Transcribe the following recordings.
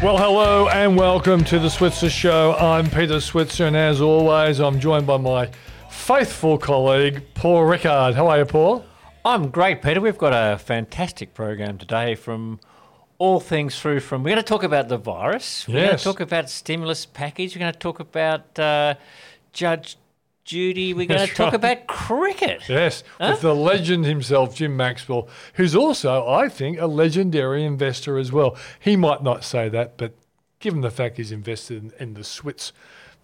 Well, hello and welcome to the Switzer Show. I'm Peter Switzer, and as always, I'm joined by my faithful colleague, Paul Rickard. How are you, Paul? I'm great, Peter. We've got a fantastic program today from all things through from. We're going to talk about the virus. We're going to talk about stimulus package. We're going to talk about uh, Judge Judy. We're going to That's talk right. about cricket. Yes, with the legend himself, Jim Maxwell, who's also, I think, a legendary investor as well. He might not say that, but given the fact he's invested in, in the Switz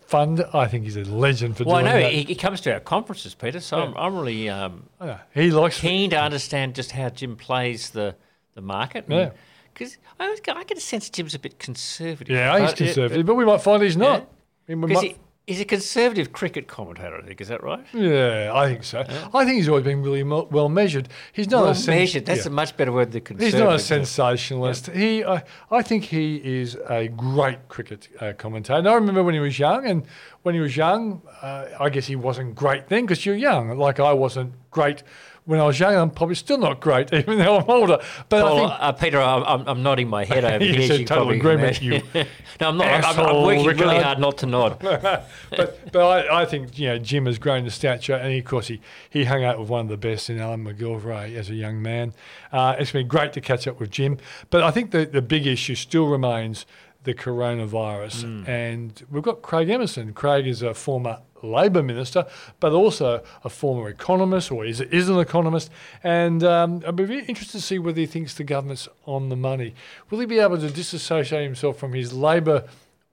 fund, I think he's a legend for Well, I doing know that. he, he comes to our conferences, Peter. So I'm, I'm really um, Yeah, he likes keen to understand just how Jim plays the the market. Yeah. Because I, I get a sense Jim's a bit conservative. Yeah, he's But- conservative, but we might find he's not. I mean, we might- he, he's a conservative cricket commentator, I think. Is that right? yeah, I think so. I think he's always been really mo- well measured. He's not Well a sen- measured. That's yeah. a much better word than conservative. He's not a sensationalist. He, I, I think he is a great cricket uh, commentator. And I remember when he was young, and when he was young, uh, I guess he wasn't great then because you're young. Like I wasn't great when I was young. I'm probably still not great, even though I'm older. But I think uh, Peter, I'm, I'm, nodding my head over Yes, here. you total agreement, you no, I'm not. I'm, I'm, working really hard not to nod. but but I, I think you know Jim has grown in stature, and he, of course he, he hung out with one of the best in Alan McGilvray as a young man. Uh, it's been great to catch up with Jim, but I think the, the big issue still remains the coronavirus, and we've got Craig Emerson. Craig is a former Labor minister, but also a former economist, or is, is an economist. And um, I'd be very interested to see whether he thinks the government's on the money. Will he be able to disassociate himself from his Labor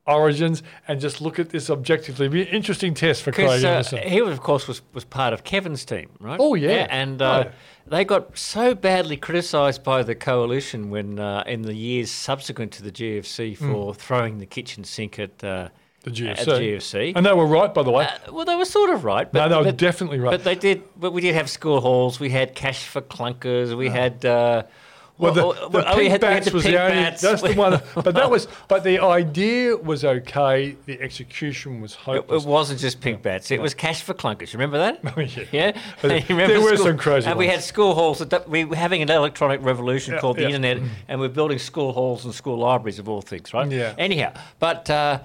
origins and just look at this objectively? Be an interesting test for Craig uh, he, was, of course, was, was part of Kevin's team, right? Oh, yeah. and uh, Oh. they got so badly criticised by the coalition when, uh, in the years subsequent to the GFC, for throwing the kitchen sink at uh. The GFC. At the GFC. And they were right, by the way. Uh, well, they were sort of right. But, no, they were but- definitely right. But they did. But we did have school halls. We had cash for clunkers. We had. Uh, well, the, well, the oh, we pink had- we had bats the was pink the only. bats. That's the one. But that was. But the idea was okay. The execution was It, hopeless. it wasn't just pink bats. It was cash for clunkers. Remember that? Oh, yeah. Yeah. There- were school- some crazy And we had school halls. That we were having an electronic revolution Yeah, called the internet, and we're building school halls and school libraries of all things, right? Yeah. Anyhow, but uh,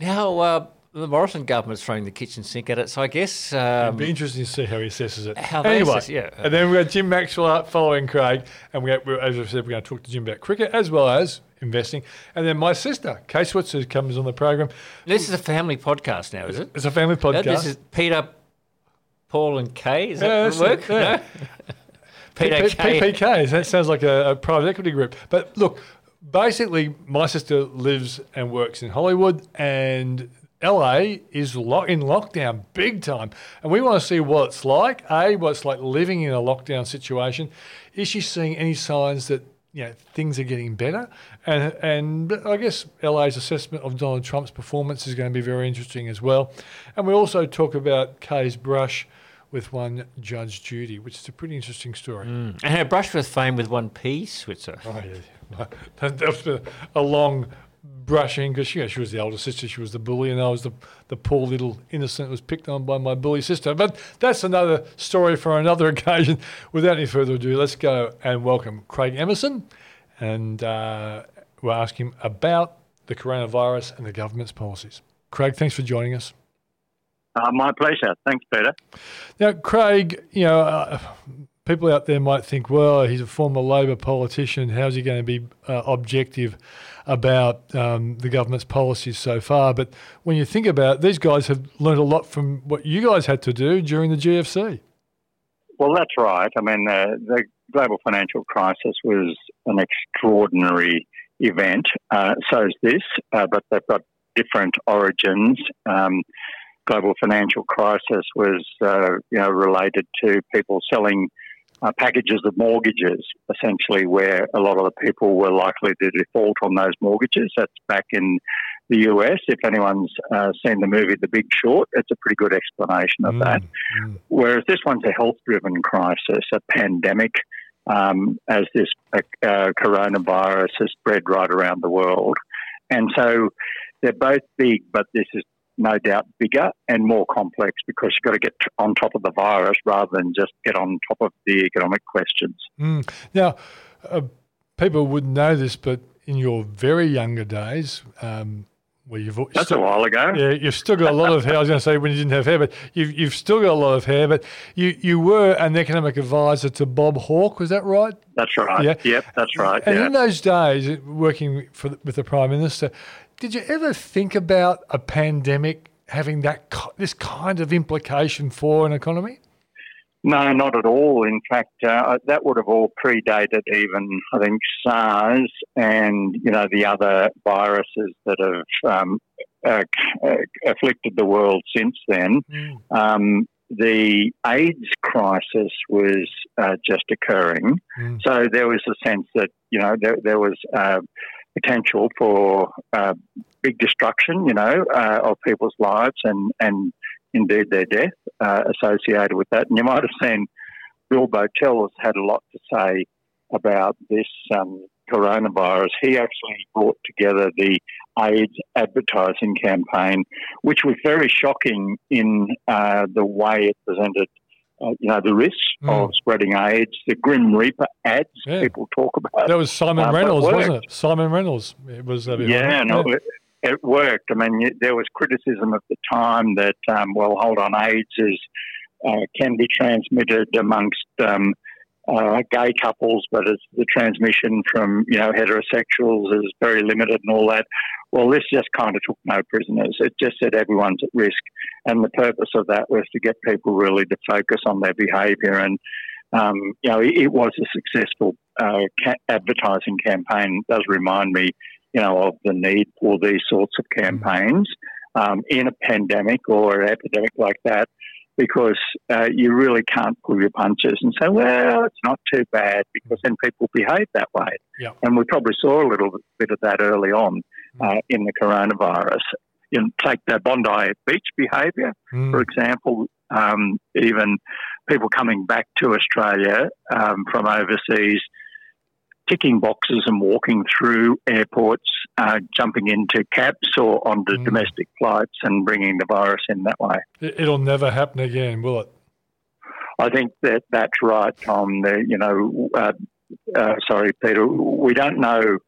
now uh, the Morrison government's throwing the kitchen sink at it. So I guess. Um, It'd be interesting to see how he assesses it. How they anyway, assess- yeah. and then we've got Jim Maxwell up following Craig, and we, as I said, we're going to talk to Jim about cricket as well as investing. And then my sister, Kaye Switzer, comes on the program. this is a family podcast now, is it? It's a family Uh, podcast. This is Peter, Paul, and Kaye. Is Yeah, that work? it, yeah. No? Peter P- Kaye. PPKs. That sounds like a, a private equity group. But look, basically, my sister lives and works in Hollywood, and LA is lo- in lockdown big time. And we want to see what it's like. A, what it's like living in a lockdown situation. Is she seeing any signs that you know things are getting better? And and I guess LA's assessment of Donald Trump's performance is going to be very interesting as well. And we also talk about Kaye's brush with one Judge Judy, which is a pretty interesting story. Mm. And her brush with fame with one P, Switzer. Oh yeah, that, that was a, a long brushing because you know, she was the older sister, she was the bully, and I was the the poor little innocent who was picked on by my bully sister. But that's another story for another occasion. Without any further ado, let's go and welcome Craig Emerson, and uh, we'll ask him about the coronavirus and the government's policies. Craig, thanks for joining us. Uh, my pleasure. Thanks, Peter. Now, Craig, you know, uh, people out there might think, well, he's a former Labor politician. How's he going to be uh, objective about um, the government's policies so far? But when you think about it, these guys have learned a lot from what you guys had to do during the GFC. Well, that's right. I mean, uh, the global financial crisis was an extraordinary event. Uh, so is this, uh, but they've got different origins. Um, global financial crisis was, uh, you know, related to people selling uh, packages of mortgages, essentially, where a lot of the people were likely to default on those mortgages. That's back in the US. If anyone's uh, seen the movie The Big Short, it's a pretty good explanation of that. Whereas this one's a health driven crisis, a pandemic, um, as this uh, coronavirus has spread right around the world. And so they're both big, but this is no doubt bigger and more complex because you've got to get on top of the virus rather than just get on top of the economic questions. Mm. Now, uh, people wouldn't know this, but in your very younger days, um, well, you've that's still, a while ago. Yeah, you've still got a lot of hair. I was going to say when you didn't have hair, but you've you've still got a lot of hair. But you you were an economic advisor to Bob Hawke, was that right? That's right. Yeah. Yep, that's right. And yeah. in those days, working for the, with the prime minister, did you ever think about a pandemic having that this kind of implication for an economy? No, not at all. In fact, uh, that would have all predated even, I think, SARS and you know the other viruses that have um, uh, afflicted the world since then. Mm. Um, the AIDS crisis was uh, just occurring, mm. so there was a sense that you know there, there was uh, potential for uh, big destruction, you know, uh, of people's lives and and indeed their death uh, associated with that. And you might have seen Bill Bowtell has had a lot to say about this um, coronavirus. He actually brought together the AIDS advertising campaign, which was very shocking in uh, the way it presented. Uh, you know the risks mm. of spreading AIDS, the Grim Reaper ads yeah. people talk about. That was Simon uh, Reynolds, wasn't it? Simon Reynolds. It was. Uh, yeah, no, yeah it worked. I mean, there was criticism at the time that, um, well, hold on, AIDS is uh, can be transmitted amongst um, uh, gay couples, but it's the transmission from you know heterosexuals is very limited and all that. Well, this just kind of took no prisoners. It just said everyone's at risk, and the purpose of that was to get people really to focus on their behaviour. And um, you know, it, it, was a successful uh, ca- advertising campaign. It does remind me you know, of the need for these sorts of campaigns um, in a pandemic or an epidemic like that, because uh, you really can't pull your punches and say, well, it's not too bad, because then people behave that way. Yeah. And we probably saw a little bit of that early on uh, mm. in the coronavirus. You know, take the Bondi Beach behaviour, mm. for example. Um, even people coming back to Australia um, from overseas ticking boxes and walking through airports, uh, jumping into cabs or onto mm. domestic flights and bringing the virus in that way. It'll never happen again, will it? I think that that's right, Tom. The, you know, uh, uh, sorry, Peter. We don't know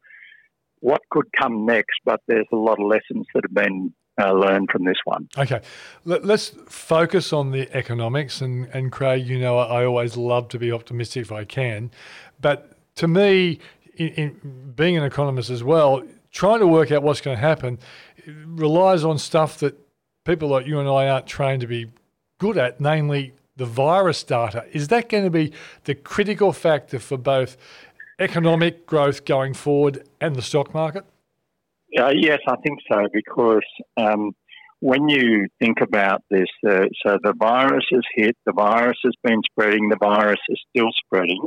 what could come next, but there's a lot of lessons that have been uh, learned from this one. Okay, Let, us focus on the economics. And, and Craig, you know, I always love to be optimistic if I can, but to me, in, in being an economist as well, trying to work out what's going to happen relies on stuff that people like you and I aren't trained to be good at, namely the virus data. Is that going to be the critical factor for both economic growth going forward and the stock market? Uh, yes, I think so, because um, when you think about this, uh, so the virus has hit, the virus has been spreading, the virus is still spreading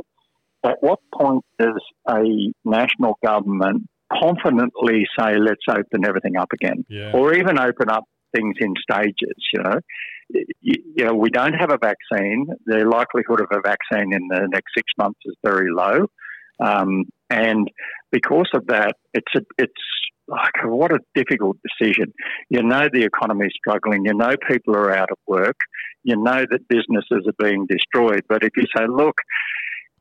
at what point does a national government confidently say, let's open everything up again? Yeah. Or even open up things in stages, you know? You, know, we don't have a vaccine. The likelihood of a vaccine in the next six months is very low. Um, and because of that, it's a, it's like what a difficult decision. You know the economy is struggling. You know people are out of work. You know that businesses are being destroyed. But if you say, look,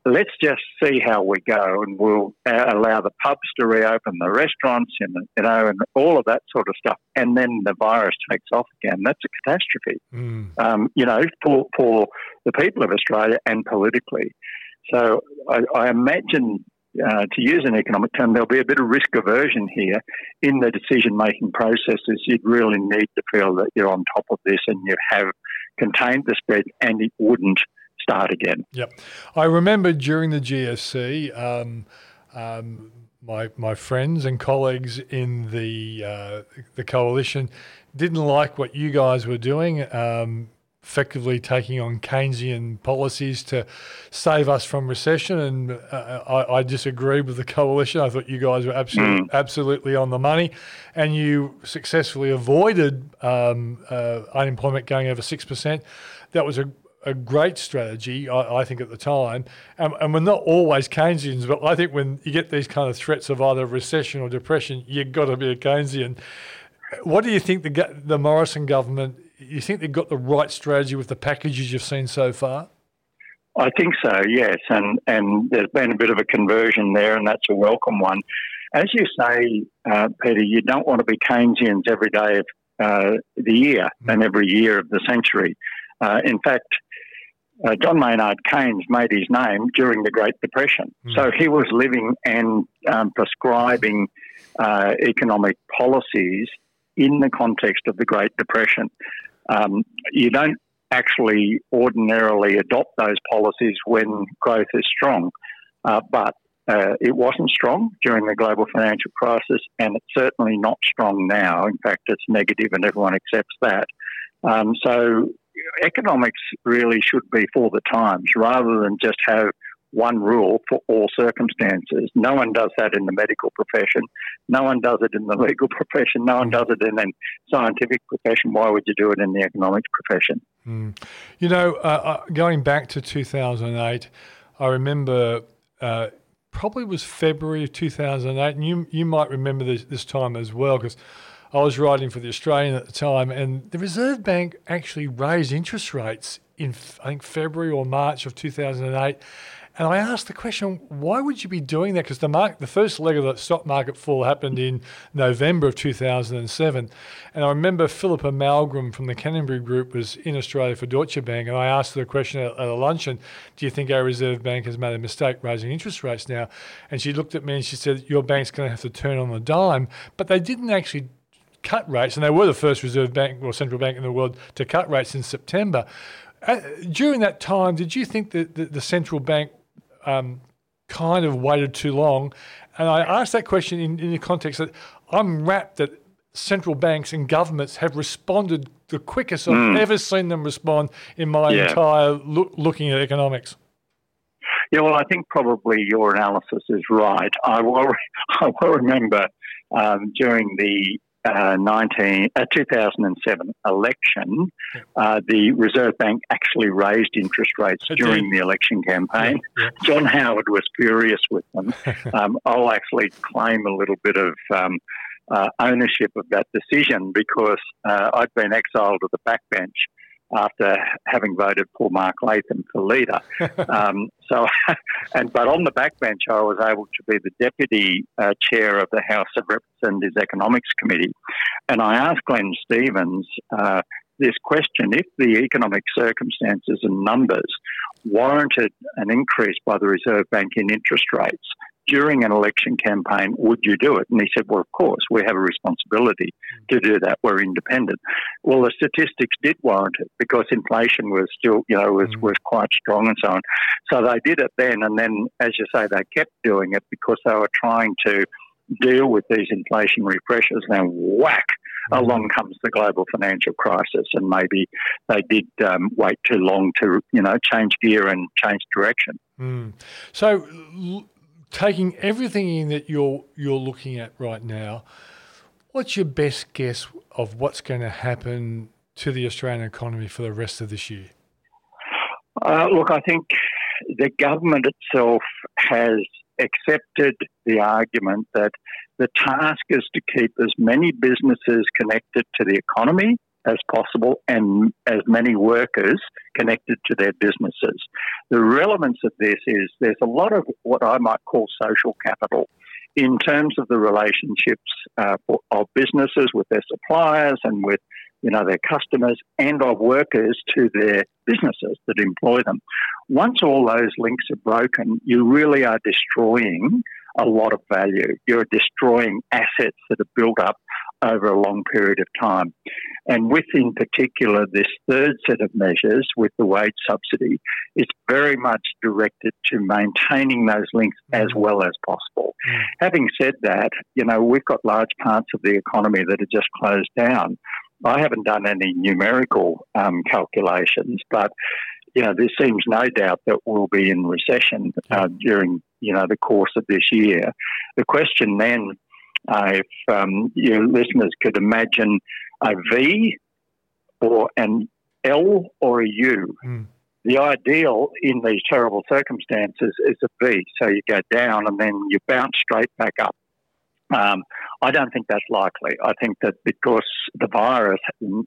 let's just see how we go, and we'll uh, allow the pubs to reopen, the restaurants, and you know, and all of that sort of stuff. And then the virus takes off again. That's a catastrophe, mm. um, you know, for for the people of Australia and politically. So I, I imagine. Uh, to use an economic term, there'll be a bit of risk aversion here in the decision making processes. You'd really need to feel that you're on top of this and you have contained the spread and it wouldn't start again. Yep. I remember during the GFC, um, um, my my friends and colleagues in the uh, the coalition didn't like what you guys were doing. Um, effectively taking on Keynesian policies to save us from recession. And uh, I, I disagree with the coalition. I thought you guys were absolutely, absolutely on the money. And you successfully avoided um, uh, unemployment going over 6%. That was a a great strategy, I, I, think, at the time. Um, and we're not always Keynesians, but I think when you get these kind of threats of either recession or depression, you've got to be a Keynesian. What do you think the, the Morrison government, you think they've got the right strategy with the packages you've seen so far? I think so, yes. And, and there's been a bit of a conversion there, and that's a welcome one. As you say, uh, Peter, you don't want to be Keynesians every day of uh, the year mm. and every year of the century. Uh, in fact, uh, John Maynard Keynes made his name during the Great Depression. Mm. So he was living and um, prescribing uh, economic policies in the context of the Great Depression. Um, you don't actually ordinarily adopt those policies when growth is strong, uh, but uh, it wasn't strong during the global financial crisis, and it's certainly not strong now. In fact, it's negative, and everyone accepts that. Um, so economics really should be for the times rather than just have one rule for all circumstances. No one does that in the medical profession. No one does it in the legal profession. No one does it in the scientific profession. Why would you do it in the economics profession? Mm. You know, uh, uh going back to 2008, I remember. Uh, probably was February of 2008, and you you might remember this, this time as well because I was writing for the Australian at the time, and the Reserve Bank actually raised interest rates in I think February or March of 2008. And I asked the question, why would you be doing that? Because the market, the first leg of the stock market fall happened in November of 2007. And I remember Philippa Malmgren from the Canonbury Group was in Australia for Deutsche Bank. And I asked her the question at, at a luncheon, do you think our Reserve Bank has made a mistake raising interest rates now? And she looked at me and she said, your bank's going to have to turn on the dime. But they didn't actually cut rates, and they were the first reserve bank or central bank in the world to cut rates in September. Uh, during that time, did you think that the, the central bank um, kind of waited too long? And I asked that question in, in the context that I'm rapt that central banks and governments have responded the quickest I've mm. ever seen them respond in my yeah. entire look, looking at economics. Yeah, well, I think probably your analysis is right. I will, I will remember um, during the uh, 19, uh, 2007 election, uh, the Reserve Bank actually raised interest rates during the election campaign. Yeah, yeah. John Howard was furious with them. um, I'll actually claim a little bit of um, uh, ownership of that decision because uh, I'd been exiled to the backbench after having voted for Mark Latham for leader. um, so, and but on the backbench, I was able to be the deputy uh, chair of the House of Representatives Economics Committee, and I asked Glenn Stevens. Uh, this question if the economic circumstances and numbers warranted an increase by the Reserve Bank in interest rates, during an election campaign, would you do it? And he said, well, of course, we have a responsibility to do that. We're independent. Well, the statistics did warrant it because inflation was still, you know, was, mm. was quite strong and so on. So they did it then. And then, as you say, they kept doing it because they were trying to deal with these inflationary pressures. Then whack, mm. along comes the global financial crisis, and maybe they did um, wait too long to, you know, change gear and change direction. Mm. So, taking everything in that you're you're looking at right now, what's your best guess of what's going to happen to the Australian economy for the rest of this year? Uh, look, I think the government itself has accepted the argument that the task is to keep as many businesses connected to the economy as possible and as many workers connected to their businesses. The relevance of this is there's a lot of what I might call social capital in terms of the relationships uh, of businesses with their suppliers and with you know their customers and of workers to their businesses that employ them. Once all those links are broken, you really are destroying a lot of value. You're destroying assets that are built up over a long period of time. And with, in particular, this third set of measures with the wage subsidy, it's very much directed to maintaining those links as mm. well as possible. Mm. Having said that, you know, we've got large parts of the economy that are just closed down. I haven't done any numerical um, calculations, but you know, there seems no doubt that we'll be in recession uh, during you know the course of this year. The question then, if um, your listeners could imagine a V or an L or a U. Mm. The ideal in these terrible circumstances is a V. So you go down and then you bounce straight back up. Um, I don't think that's likely. I think that because the virus,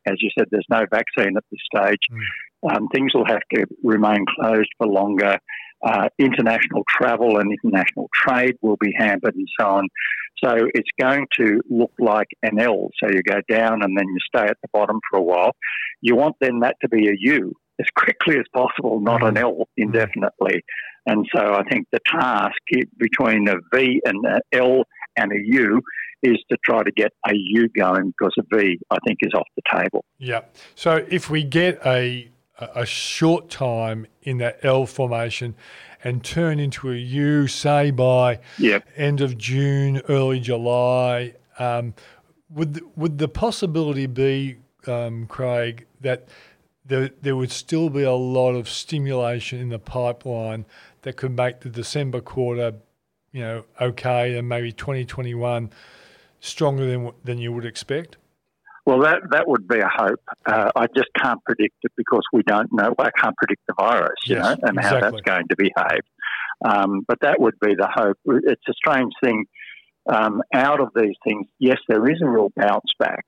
as you said, there's no vaccine at this stage, Mm. Um, things will have to remain closed for longer. Uh, international travel and international trade will be hampered and so on. So it's going to look like an L. So you go down and then you stay at the bottom for a while. You want then that to be a U as quickly as possible, not an L indefinitely. And so I think the task between a V and an L and a U is to try to get a U going because a V, I think, is off the table. Yeah. So if we get a a short time in that L formation and turn into a U, say by Yep. end of June, early July, um, would would the possibility be, um, Craig, that there, there would still be a lot of stimulation in the pipeline that could make the December quarter, you know, okay, and maybe 2021 stronger than than you would expect? Well, that that would be a hope. Uh, I just can't predict it because we don't know. I can't predict the virus, you Yes, know, and how that's going to behave. Um, but that would be the hope. It's a strange thing. Um, out of these things, yes, there is a real bounce back,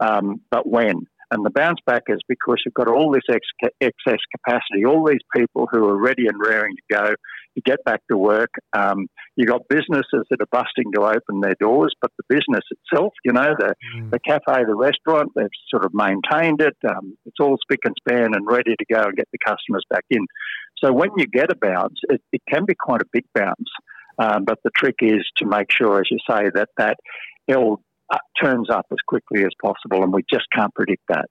um, but when? And the bounce back is because you've got all this ex- excess capacity, all these people who are ready and raring to go to get back to work. Um, you've got businesses that are busting to open their doors, but the business itself, you know, the, the cafe, the restaurant, they've sort of maintained it. Um, it's all spick and span and ready to go and get the customers back in. So when you get a bounce, it, it can be quite a big bounce. Um, but the trick is to make sure, as you say, that that L turns up as quickly as possible, and we just can't predict that.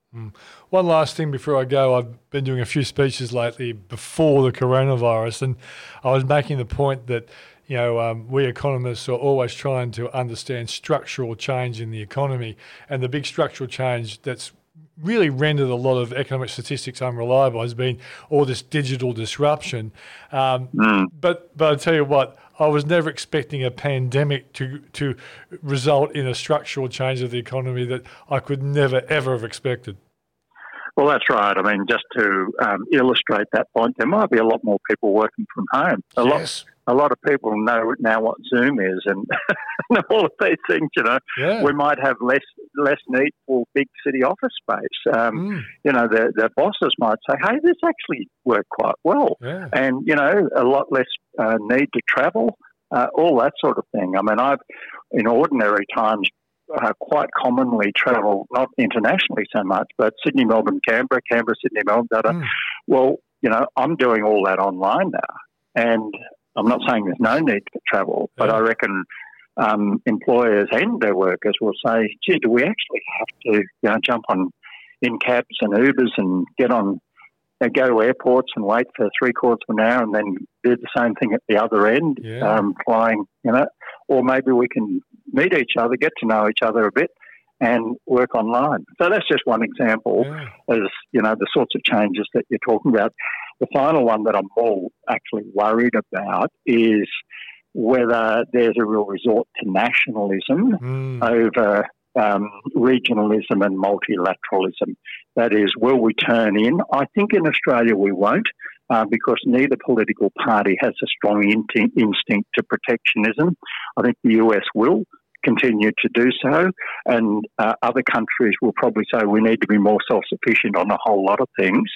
One last thing before I go, I've been doing a few speeches lately before the coronavirus, and I was making the point that you know um, we economists are always trying to understand structural change in the economy, and the big structural change that's really rendered a lot of economic statistics unreliable has been all this digital disruption. Um, But but I tell you what, I was never expecting a pandemic to to result in a structural change of the economy that I could never ever have expected. Well, that's right. I mean, just to um, illustrate that point, there might be a lot more people working from home. A Yes. A lot of people know now what Zoom is and all of these things. You know, Yeah. we might have less less need for big city office space. Um, Mm, You know, the the bosses might say, "Hey, this actually worked quite well," yeah. and you know, a lot less uh, need to travel. Uh, all that sort of thing. I mean, I've in ordinary times uh, quite commonly travel not internationally so much, but Sydney, Melbourne, Canberra, Canberra, Sydney, Melbourne. Mm. Well, you know, I'm doing all that online now, and I'm not saying there's no need for travel, but Yeah. I reckon um, employers and their workers will say, "Gee, do we actually have to you know, jump on in cabs and Ubers and get on?" uh, Go to airports and wait for three quarters of an hour, and then do the same thing at the other end, Yeah. um, flying. You know, or maybe we can meet each other, get to know each other a bit, and work online. So that's just one example Yeah. as you know the sorts of changes that you're talking about. The final one that I'm more actually worried about is whether there's a real resort to nationalism Mm, over um, regionalism and multilateralism. That is, will we turn in? I think in Australia we won't. Uh, because neither political party has a strong in- instinct to protectionism. I think the US will continue to do so, and uh, other countries will probably say we need to be more self-sufficient on a whole lot of things.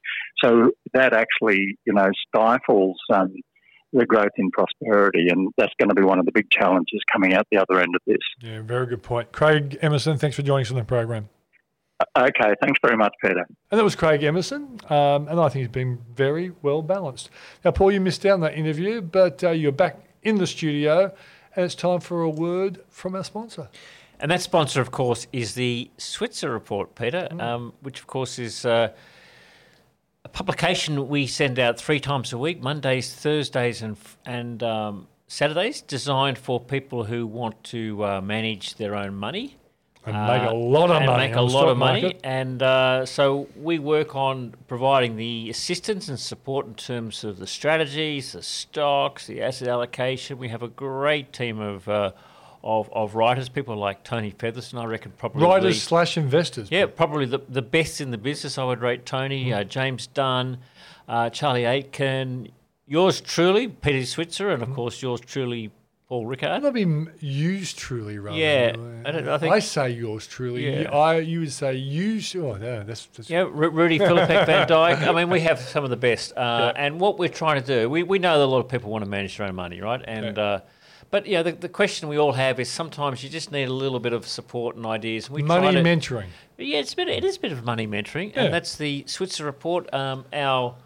So that actually, you know, stifles um, the growth in prosperity, and that's going to be one of the big challenges coming out the other end of this. yeah, very good point. Craig Emerson, thanks for joining us on the program. Okay, thanks very much, Peter. And that was Craig Emerson, um, and I think he's been very well balanced. Now, Paul, you missed out on that interview, but uh, you're back in the studio, it's time for a word from our sponsor. And that sponsor, of course, is the Switzer Report, Peter, um, which, of course, is uh, a publication we send out three times a week Mondays, Thursdays, and, and um, Saturdays, designed for people who want to uh, manage their own money. And make a lot of money. make a lot of money. market. And uh, so we work on providing the assistance and support in terms of the strategies, the stocks, the asset allocation. We have a great team of uh, of, of writers, people like Tony Featherston, I reckon probably Writers slash investors. yeah, probably the, the best in the business. I would rate Tony, uh, James Dunn, uh, Charlie Aitken, yours truly, Peter Switzer, and of course yours truly, Paul Rickard. That'd be used truly rather. Yeah, I don't- I think- I say yours truly. Yeah. You, I you would say use. Oh no, that's, that's Yeah, Ru- Rudi Filapek Vandyck. I mean, we have some of the best. Uh, And what we're trying to do, we, we know that a lot of people want to manage their own money, right? And uh, but yeah, the, the question we all have is sometimes you just need a little bit of support and ideas. We money try to, mentoring. Yeah, it's a bit, it is a bit of money mentoring, Yeah. and that's the Switzer Report, um, our,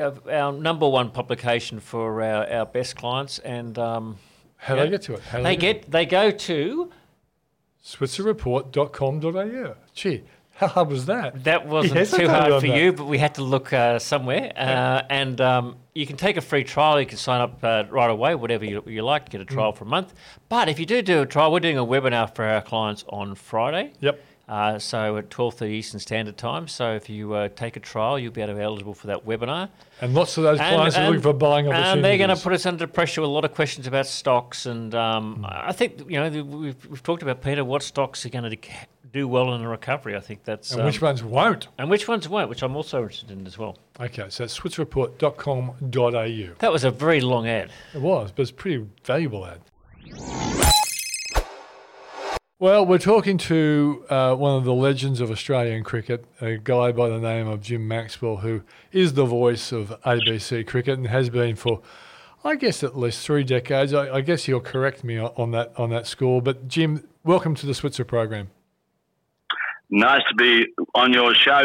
our our number one publication for our, our best clients, and um, How do yeah. they get to it? How do they get they go to switzerreport.com.au. Gee, how hard was that? That wasn't too hard for that. you, but we had to look uh, somewhere. Uh, and um, you can take a free trial. You can sign up uh, right away, whatever you, you like, get a trial Mm. for a month. But if you do do a trial, we're doing a webinar for our clients on Friday. Yep. Uh, so at 12.30 Eastern Standard Time. So if you uh, take a trial, you'll be able to be eligible for that webinar. And lots of those clients are looking for buying opportunities. And they're going to put us under pressure with a lot of questions about stocks. And um, Hmm. I think, you know, we've, we've talked about, Peter, what stocks are going to do well in a recovery. I think that's... and which um, ones won't? and which ones won't, which I'm also interested in as well. Okay, so it's switzerreport.com.au. That was a very long ad. It was, but it's a pretty valuable ad. Well, we're talking to uh, one of the legends of Australian cricket, a guy by the name of Jim Maxwell, who is the voice of ABC cricket and has been for, I guess, at least three decades. I, I guess you'll correct me on, that on that score. But Jim, welcome to the Switzer program. Nice to be on your show,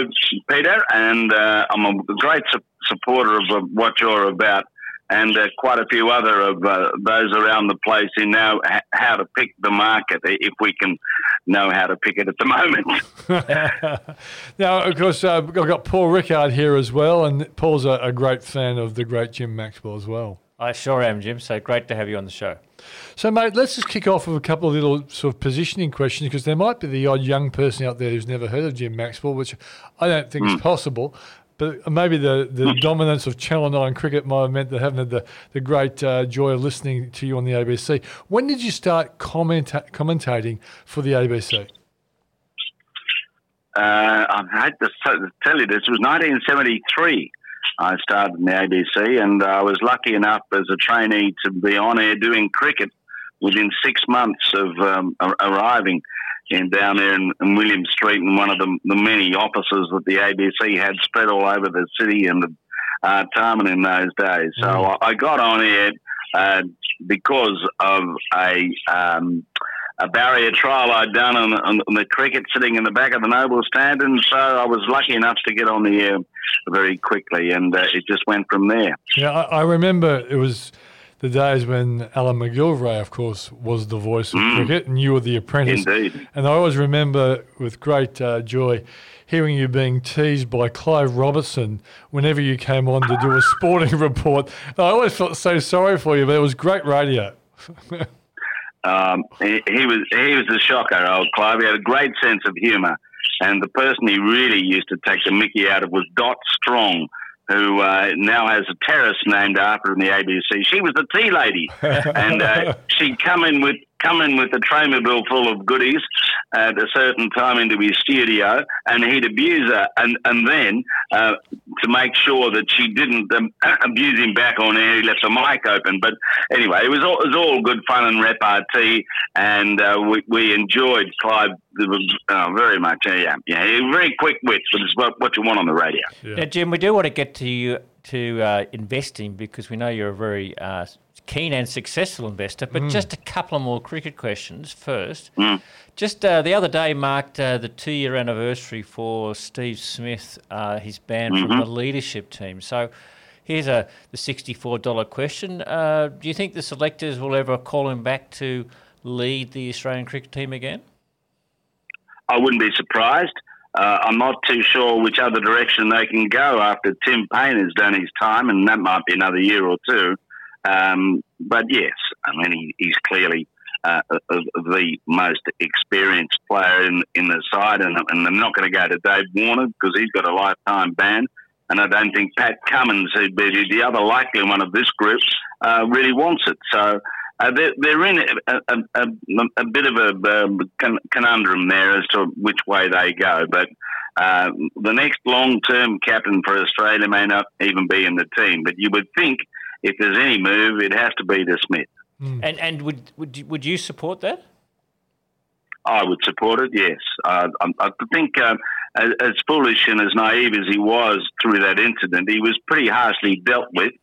Peter, and uh, I'm a great su- supporter of what you're about, and uh, quite a few other of uh, those around the place who know h- how to pick the market, if we can know how to pick it at the moment. now, of course, uh, I've got Paul Rickard here as well, and Paul's a, a great fan of the great Jim Maxwell as well. I sure am, Jim. So great to have you on the show. So, mate, let's just kick off with a couple of little sort of positioning questions because there might be the odd young person out there who's never heard of Jim Maxwell, which I don't think is possible. But maybe the, the dominance of Channel 9 cricket might have meant they haven't had the, the great uh, joy of listening to you on the ABC. When did you start commenta- commentating for the ABC? Uh, I had to tell you this, it was 1973. I started in the ABC, and I was lucky enough as a trainee to be on air doing cricket within six months of um, arriving in down there in, in William Street in one of the, the many offices that the ABC had spread all over the city and the uh, Tarman in those days. So I, I got on air uh, because of a um, a barrier trial I'd done on, on, on the cricket sitting in the back of the Noble stand, and so I was lucky enough to get on the air very quickly, and uh, it just went from there. Yeah, I, I remember it was the days when Alan McGilvray, of course, was the voice of cricket, and you were the apprentice. Indeed. And I always remember with great uh, joy hearing you being teased by Clive Robertson whenever you came on to do a sporting report. And I always felt so sorry for you, but it was great radio. Um, he, he was he was a shocker, old Clive. He had a great sense of humour, and the person he really used to take the Mickey out of was Dot Strong, who uh, now has a terrace named after in the ABC. She was the tea lady, and uh, she'd come in with come in with a Traymobil full of goodies at a certain time into his studio, and he'd abuse her, and and then uh, to make sure that she didn't um, abuse him back on air, he left the mic open. But anyway, it was all, it was all good fun and repartee, and uh, we, we enjoyed Clive uh, very much. Yeah, yeah, very quick wits, but it's what, what you want on the radio. Now, Jim, we do want to get to you to uh, investing because we know you're a very uh, keen and successful investor. But just a couple of more cricket questions first. Just uh, the other day marked uh, the two-year anniversary for Steve Smith, uh, his ban from the leadership team. So. Here's a the sixty-four dollar question. Uh, do you think the selectors will ever call him back to lead the Australian cricket team again? I wouldn't be surprised. Uh, I'm not too sure which other direction they can go after Tim Paine has done his time, and that might be another year or two. Um, but yes, I mean, he, he's clearly uh, the most experienced player in, in the side, and, and I'm not going to go to Dave Warner because he's got a lifetime ban. And I don't think Pat Cummins, who'd be the other likely one of this group, uh, really wants it. So uh, they're, they're in a, a, a, a bit of a conundrum there as to which way they go. But uh, the next long-term captain for Australia may not even be in the team. But you would think if there's any move, it has to be to Smith. Mm. And and would would you, would you support that? I would support it. Yes, uh, I, I, think um, as, as, foolish and as naive as he was through that incident, he was pretty harshly dealt with.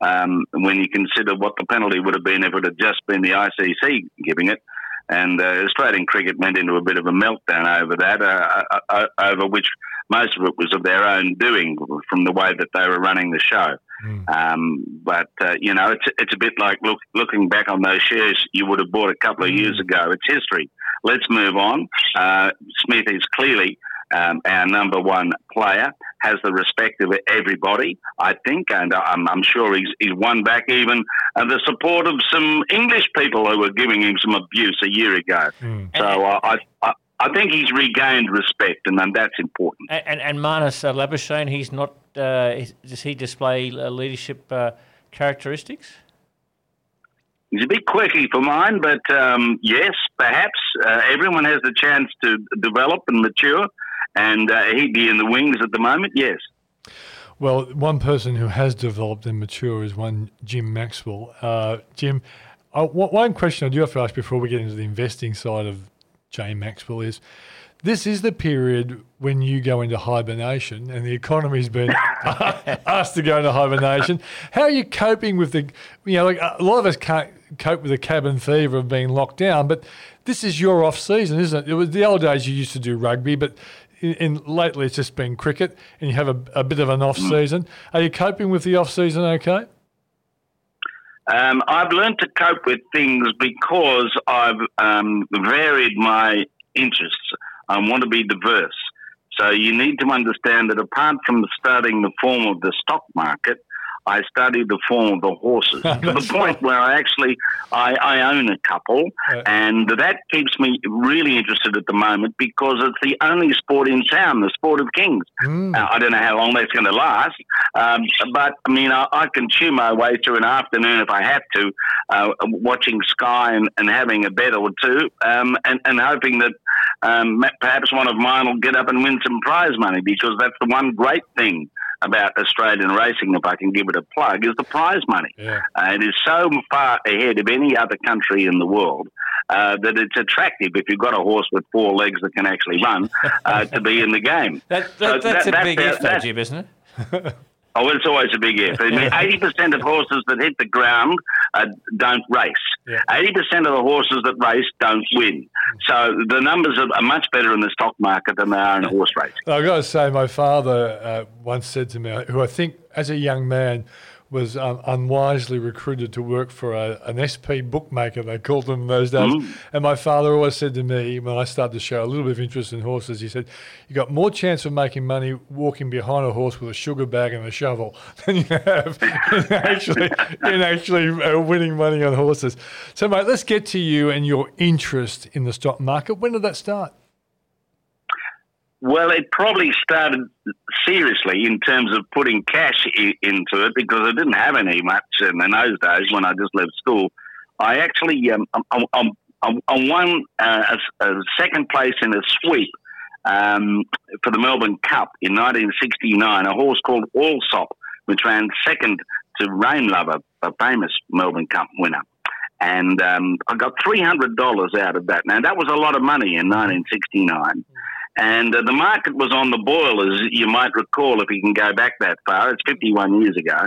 Um, when you consider what the penalty would have been if it had just been the ICC giving it, and uh, Australian cricket went into a bit of a meltdown over that, uh, uh, uh over which most of it was of their own doing from the way that they were running the show. Mm. Um, but uh, you know, it's it's a bit like look, looking back on those shares you would have bought a couple of years hmm. ago. It's history. Let's move on. Uh, Smith is clearly um, our number one player, has the respect of everybody, I think, and I'm, I'm sure he's, he's won back even uh, the support of some English people who were giving him some abuse a year ago. Mm. So uh, I, I, I think he's regained respect, and, and that's important. And, and, and Marnus uh, Labuschagne, he's not. Uh, does he display uh, leadership uh, characteristics? He's a bit quirky for mine, but um, yes, perhaps uh, everyone has the chance to develop and mature, and uh, he'd be in the wings at the moment. Yes. Well, one person who has developed and mature is one Jim Maxwell. Uh, Jim, one question I do have to ask before we get into the investing side of J Maxwell is this is the period when you go into hibernation and the economy's been asked to go into hibernation. How are you coping with the, you know, like a lot of us can't cope with the cabin fever of being locked down, but this is your off season, isn't it? It was the old days you used to do rugby, but in, in lately it's just been cricket and you have a, a bit of an off season. Are you coping with the off season okay? Um, I've learned to cope with things because I've um, varied my interests. I want to be diverse. So you need to understand that apart from studying the form of the stock market, I study the form of the horses to the point right. where I actually I, I own a couple, and that keeps me really interested at the moment because it's the only sport in town, the sport of kings. Mm. Uh, I don't know how long that's going to last, um, but I mean I, I, can chew my way through an afternoon if I have to, uh, watching Sky and, and, having a bet or two, um, and, and, hoping that um, perhaps one of mine will get up and win some prize money because that's the one great thing about Australian racing, if I can give it a plug, is the prize money. Yeah. Uh, it is so far ahead of any other country in the world uh, that it's attractive if you've got a horse with four legs that can actually run uh, to be in the game. That, that, so that's that, a big if, Jim, isn't it? Oh, it's always a big if. I mean, 80% of horses that hit the ground uh, don't race. Yeah. 80% of the horses that race don't win. So the numbers are, are, much better in the stock market than they are in horse racing. I've got to say, my father uh, once said to me, who I think as a young man was um, unwisely recruited to work for a, an SP bookmaker, they called them in those days. Mm. And my father always said to me, when I started to show a little bit of interest in horses, he said, You got more chance of making money walking behind a horse with a sugar bag and a shovel than you have in actually, in actually uh, winning money on horses. So, mate, let's get to you and your interest in the stock market. When did that start? Well, it probably started seriously in terms of putting cash I- into it because I didn't have any much in those days when I just left school. I actually um, I, I, I won uh, a, a, second place in a sweep um, for the Melbourne Cup in 1969. A horse called Alsop, which ran second to Rain Lover, a famous Melbourne Cup winner. And um, I got $300 out of that. Now, that was a lot of money in 1969. And uh, the market was on the boil, as you might recall, if you can go back that far. It's 51 years ago.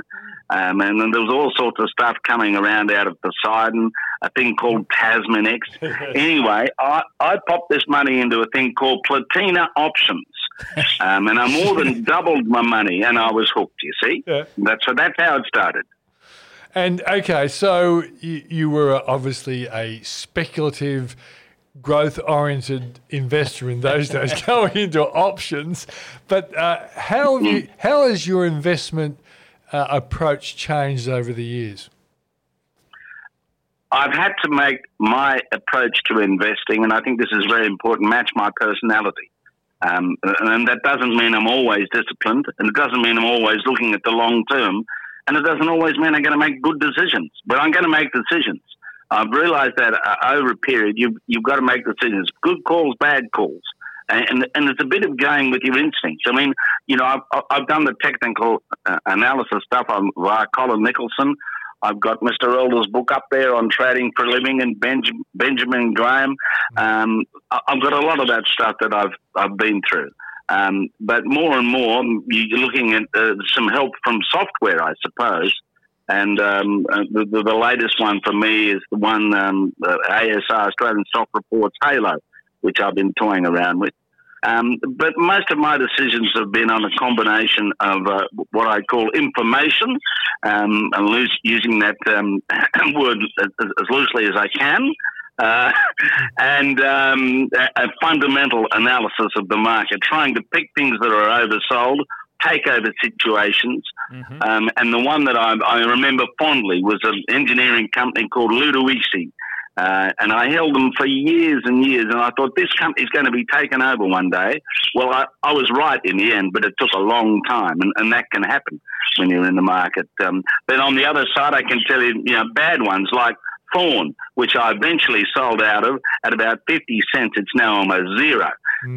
Um, and then there was all sorts of stuff coming around out of Poseidon, a thing called Tasminex. anyway, I, I popped this money into a thing called Platina Options. Um, and I more than doubled my money and I was hooked, you see. Yeah. That's, so that's how it started. And okay, so you, you were obviously a speculative growth oriented investor in those days going into options. But uh, how, you, how has your investment uh, approach changed over the years? I've had to make my approach to investing, and I think this is very important, match my personality. Um, and that doesn't mean I'm always disciplined, and it doesn't mean I'm always looking at the long term, and it doesn't always mean I'm going to make good decisions. But I'm going to make decisions. I've realised that uh, over a period, you've you've got to make decisions, good calls, bad calls, and and, and it's a bit of going with your instincts. I mean, you know, I've I've done the technical uh, analysis stuff on via Colin Nicholson. I've got Mr. Elder's book up there on trading for living and Benj- Benjamin Graham. Um, I've got a lot of that stuff that I've I've been through. Um, but more and more, you're looking at uh, some help from software, I suppose. And um, uh, the, the, the latest one for me is the one um, uh, ASR Australian Stock Reports Halo, which I've been toying around with. Um, but most of my decisions have been on a combination of uh, what I call information, um, and loose, using that um, word as, as loosely as I can, uh, and um, a, a fundamental analysis of the market, trying to pick things that are oversold, takeover situations. Um, and the one that I, I remember fondly was an engineering company called Ludowici. Uh, and I held them for years and years, and I thought this company's going to be taken over one day. Well, I, I was right in the end, but it took a long time, and, and that can happen when you're in the market. Um, then on the other side, I can tell you, you know, bad ones like Thorn, which I eventually sold out of at about 50 cents. It's now almost zero.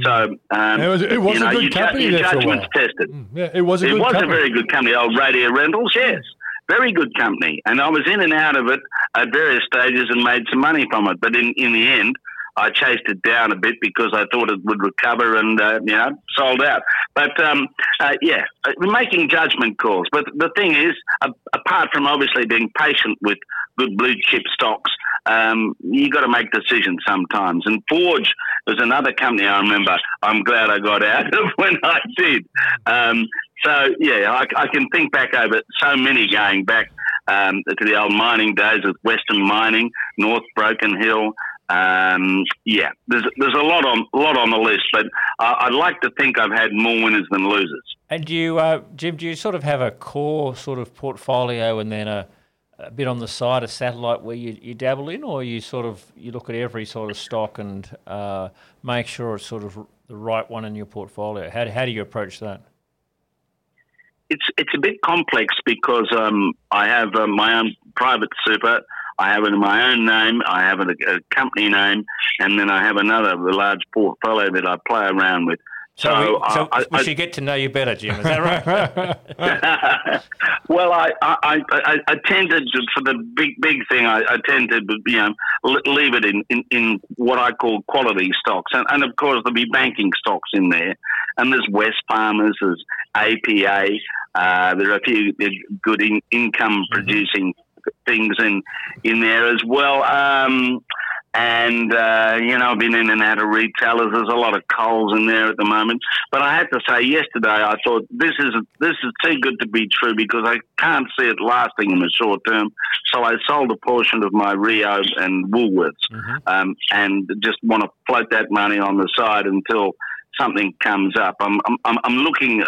So, um, It was- it was you a know, good ju- company your there for a judgment's tested. Yeah, it was a It good was company. a very good company, old Radio Rentals, yes. Very good company. And I was in and out of it at various stages and made some money from it. But in, in the end, I chased it down a bit because I thought it would recover and, uh, you know, sold out. But, um, uh, yeah, uh, making judgment calls. But the thing is, apart from obviously being patient with good blue chip stocks, um, you got to make decisions sometimes. And Forge was another company I remember. I'm glad I got out of when I did. Um, so yeah, I, I can think back over so many going back um, to the old mining days with Western Mining, North Broken Hill. Um, yeah, there's there's a lot on lot on the list, but I, I'd like to think I've had more winners than losers. And do you, uh, Jim, do you sort of have a core sort of portfolio and then a, a bit on the side, of satellite where you, you dabble in, or you sort of you look at every sort of stock and uh, make sure it's sort of the right one in your portfolio? How, how do you approach that? it's it's a bit complex because um, I have uh, my own private super. I have it in my own name. I have a, a company name, and then I have another large portfolio that I play around with. So, So, we, so I, we I, should get to know you better, Jim. Is that right? well, I, I, I, I tend to for the big big thing. I, I tend to you know leave it in, in, in what I call quality stocks, and, and of course there'll be banking stocks in there, and there's Wesfarmers, there's APA. Uh, there are a few good in, income producing things in in there as well. Um, and uh, you know, I've been in and out of retailers. There's a lot of coals in there at the moment. But I have to say, yesterday I thought this is this is too good to be true because I can't see it lasting in the short term. So I sold a portion of my Rio and Woolworths, um, and just want to float that money on the side until something comes up. I'm I'm, I'm- looking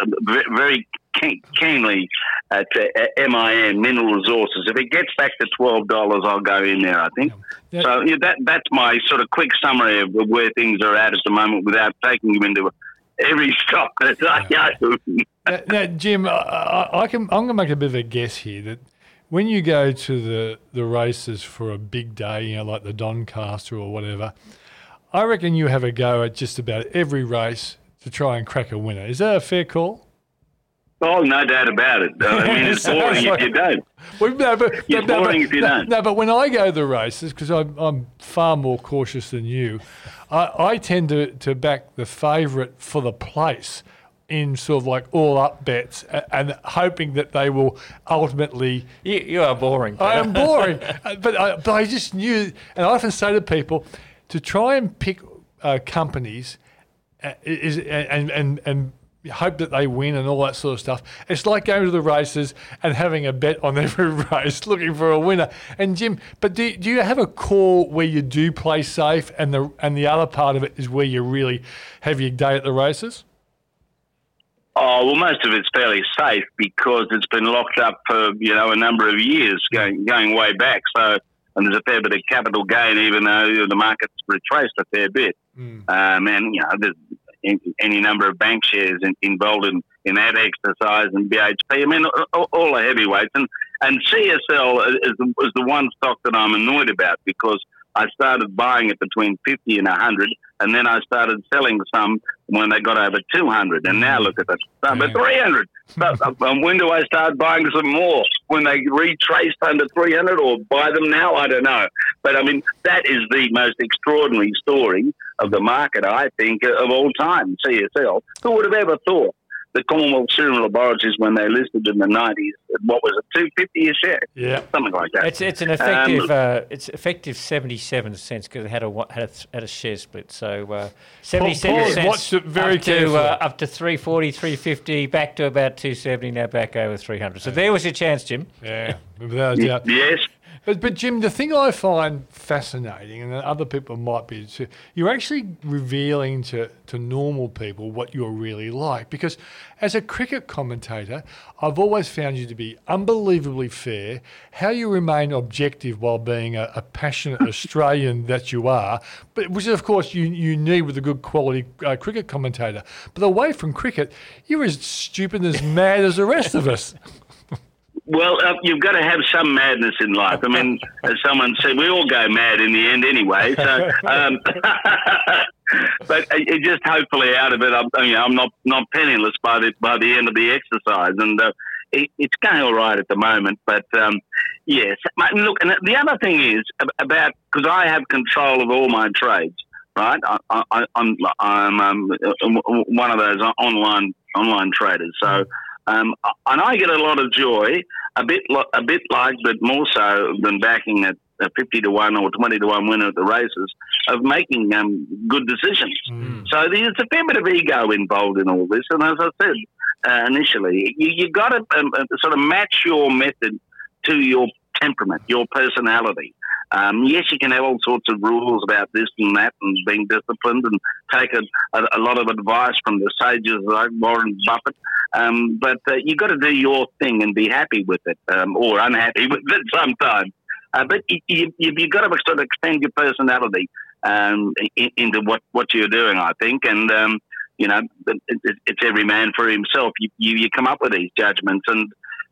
very ke- keenly at uh, MIN Mineral Resources. If it gets back to twelve dollars, I'll go in there. I think. Yeah. So yeah, that that's my sort of quick summary of where things are at at the moment, without taking you into every stock that I own. now, now, Jim, I, I, I can. I'm going to make a bit of a guess here that when you go to the the races for a big day, you know, like the Doncaster or whatever, I reckon you have a go at just about every race to try and crack a winner. Is that a fair call? Oh, no doubt about it. I mean, it's boring if you don't. Well, no, but, It's no, no, boring but- if you no, don't. No, but when I go to the races, because I'm, I'm far more cautious than you, I, I tend to, to back the favourite for the place in sort of like all up bets a- and hoping that they will ultimately you, you are boring. I am boring, Uh, but I, but I just knew, and I often say to people, to try and pick uh, companies uh, is and and and hope that they win and all that sort of stuff. It's like going to the races and having a bet on every race, looking for a winner. And Jim, but do, do you have a call where you do play safe, and the and the other part of it is where you really have your day at the races? Oh well, most of it's fairly safe because it's been locked up for you know a number of years, going going way back. So and there's a fair bit of capital gain, even though the market's retraced a fair bit. Mm. Um, and you know, there's any- any number of bank shares in, involved in, in that exercise and BHP. I mean, all, all the heavyweights and and CSL is the, is the one stock that I'm annoyed about because I started buying it between 50 and 100, and then I started selling some when they got over 200, and now look at it, over Yeah. 300. But um, when do I start buying some more? When they retraced under 300, or buy them now? I don't know. But I mean, that is the most extraordinary story of the market, I think, of all time. CSL. Who would have ever thought? The Commonwealth Serum Laboratories, when they listed in the 90s, what was it, 250 a share? Yeah. Something like that. It's it's an effective uh, it's effective seventy seven cents because it had a had a, had a share split. So uh, seventy Paul seven cents watched it very up to uh, up to 340, 350, back to about two seventy, now back over three hundred. So there was your chance, Jim. Yeah, without a doubt. yes. But, but Jim, the thing I find fascinating, and other people might be too, you're actually revealing to, to normal people what you're really like. Because as a cricket commentator, I've always found you to be unbelievably fair. How you remain objective while being a, a passionate Australian that you are, but which is of course you, you need with a good quality uh, cricket commentator. But away from cricket, you're as stupid and as mad as the rest of us. Well, uh, you've got to have some madness in life. I mean, as someone said, we all go mad in the end anyway. So, um, but uh, it just hopefully out of it, I'm, you know, I'm not not penniless by the by the end of the exercise, and uh, it, it's going all right at the moment. But um, yes, look, and the other thing is about because I have control of all my trades. Right, I, I, I'm I'm um, one of those online online traders. So, um, and I get a lot of joy, a bit lo- a bit like, but more so than backing a, a fifty to one or twenty to one winner at the races, of making um, good decisions. So there's a fair bit of ego involved in all this, and as I said uh, initially, you you got to um, uh, sort of match your method to your temperament, your personality. Um, yes, you can have all sorts of rules about this and that and being disciplined and take a, a, a lot of advice from the sages like Warren Buffett. Um, but uh, you've got to do your thing and be happy with it um, or unhappy with it sometimes. Uh, but you, you, you've got to sort of extend your personality um, in, into what, what you're doing, I think. And, um, you know, it, it, it's every man for himself. You, you, you come up with these judgments. And,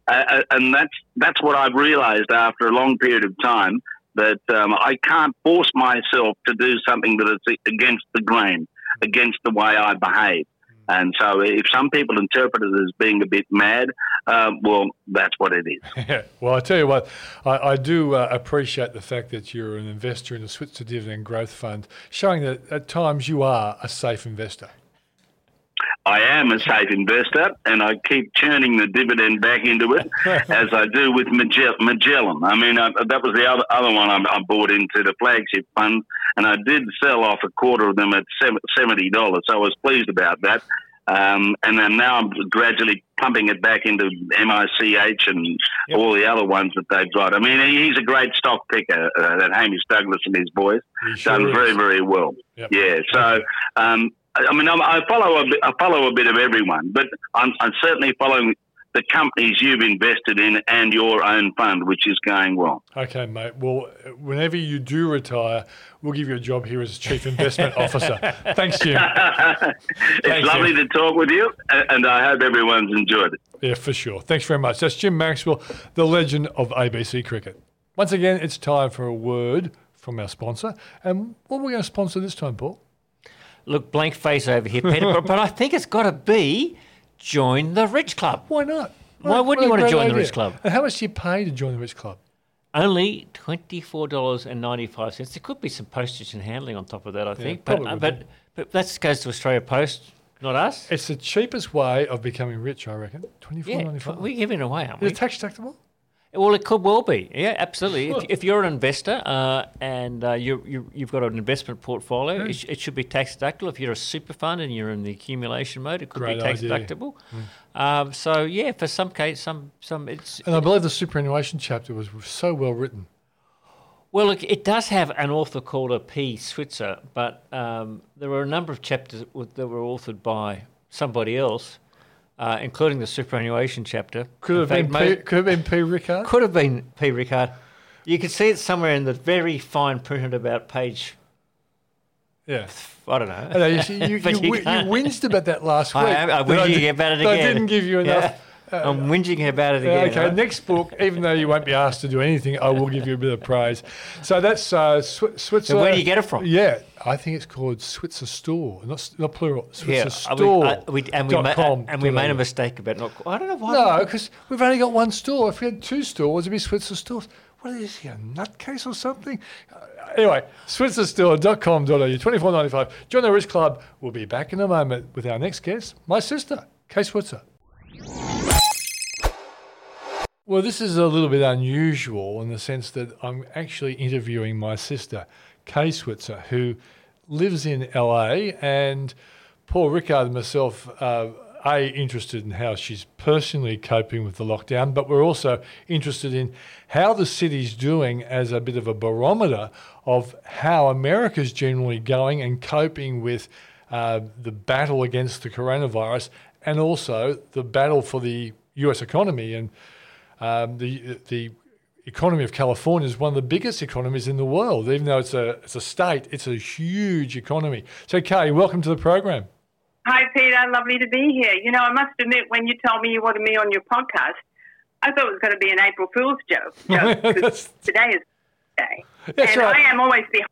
uh, and that's, that's what I've realized after a long period of time that um, I can't force myself to do something that is against the grain, against the way I behave. And so, if some people interpret it as being a bit mad, uh, well, that's what it is. Well, I tell you what, I, I do uh, appreciate the fact that you're an investor in the Switzer Dividend Growth Fund, showing that at times you are a safe investor. I am a safe investor, and I keep churning the dividend back into it, as I do with Magell- Magellan. I mean, I, that was the other other one I, I bought into the flagship fund, and I did sell off a quarter of them at seventy dollars. So I was pleased about that. Um, and then now I'm gradually pumping it back into MICH and all the other ones that they've got. I mean, he's a great stock picker, uh, that Hamish Douglass and his boys. He sure Done is. very, very well. Yep. Yeah. So, um, I mean, I'm, I follow a bit, I follow a bit of everyone, but I'm, I'm certainly following the companies you've invested in and your own fund, which is going well. Okay, mate. Well, whenever you do retire, we'll give you a job here as Chief Investment Officer. Thanks, Jim. it's lovely to talk with you, and I hope everyone's enjoyed it. Yeah, for sure. Thanks very much. That's Jim Maxwell, the legend of ABC Cricket. Once again, it's time for a word from our sponsor. And what are we going to sponsor this time, Paul? Look, blank face over here, Peter, but, but I think it's got to be join the Rich Club. Why not? Why What- wouldn't what you a want to great join the idea. Rich Club? And how much do you pay to join the Rich Club? Only twenty four dollars and ninety five cents. There could be some postage and handling on top of that, I think. but probably uh, would but but that goes to Australia Post, not us. It's the cheapest way of becoming rich, I reckon. Twenty four Yeah, ninety five. we're giving it away, aren't Is we? it tax deductible? Well, it could well be. Yeah, absolutely. If, if you're an investor uh, and uh, you, you, you've got an investment portfolio, it, sh- it should be tax deductible. If you're a super fund and you're in the accumulation mode, it could Great be tax idea. deductible. Um, so yeah, for some case, some some it's And I believe the superannuation chapter was so well written. Well, look, it does have an author called a P. Switzer, but um, there were a number of chapters that were authored by somebody else, uh, including the superannuation chapter. Could In have fact, been P, could have been P. Rickard. could have been P. Rickard. You can see it somewhere in the very fine print about page. Yeah. I don't know. I know, you, you, you, you you can't. whinged about that last week. I I about it that I again. didn't give you enough. Yeah. I'm whinging about it again. okay, right? next book, even though you won't be asked to do anything, I will give you a bit of praise. So that's uh, Swi- Switzer. And where do you get it from? Yeah, I think it's called Switzer Store, not, not plural. Yeah, Switzer uh, Store. we, and we, ma- com and we made a mistake about not. I don't know why. No, because we've only got one store. If we had two stores, it'd be Switzer Stores. What is he, a nutcase or something? Uh, anyway, switzerstore.com.au, twenty four ninety five. Join the O'Risk Club We'll be back in a moment with our next guest, my sister, Kaye Switzer. Well, this is a little bit unusual in the sense that I'm actually interviewing my sister, Kaye Switzer, who lives in LA, and Paul Rickard and myself are a interested in how she's personally coping with the lockdown, but we're also interested in how the city's doing as a bit of a barometer of how America's generally going and coping with uh, the battle against the coronavirus and also the battle for the US economy and um, the the economy of California is one of the biggest economies in the world. Even though it's a it's a state, it's a huge economy. So, Kaye, welcome to the program. Hi, Peter. Lovely to be here. You know, I must admit, when you told me you wanted me on your podcast, I thought it was going to be an April Fool's joke. joke today is day, That's and right. I am always behind,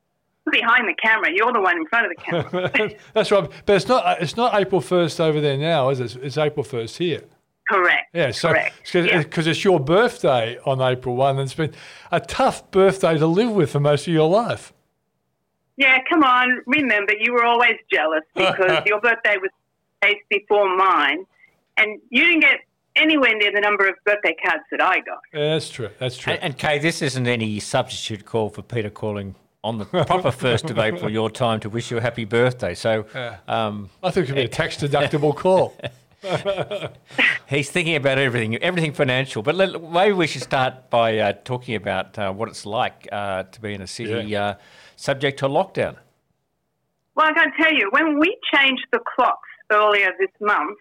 behind the camera. You're the one in front of the camera. That's right, but it's not it's not April first over there now, is it? It's April first here. Correct. Yeah, so Correct. because Yeah. it's your birthday on April one, and it's been a tough birthday to live with for most of your life. Yeah, come on. Remember, you were always jealous because your birthday was days before mine, and you didn't get anywhere near the number of birthday cards that I got. Yeah, that's true. That's true. And, and Kaye, this isn't any substitute call for Peter calling on the proper first of April your time to wish you a happy birthday. So um, I think it could be a tax deductible call. he's thinking about everything, everything financial. But let, maybe we should start by uh, talking about uh, what it's like uh, to be in a city Yeah. uh, subject to a lockdown. Well, I got to tell you, when we changed the clocks earlier this month,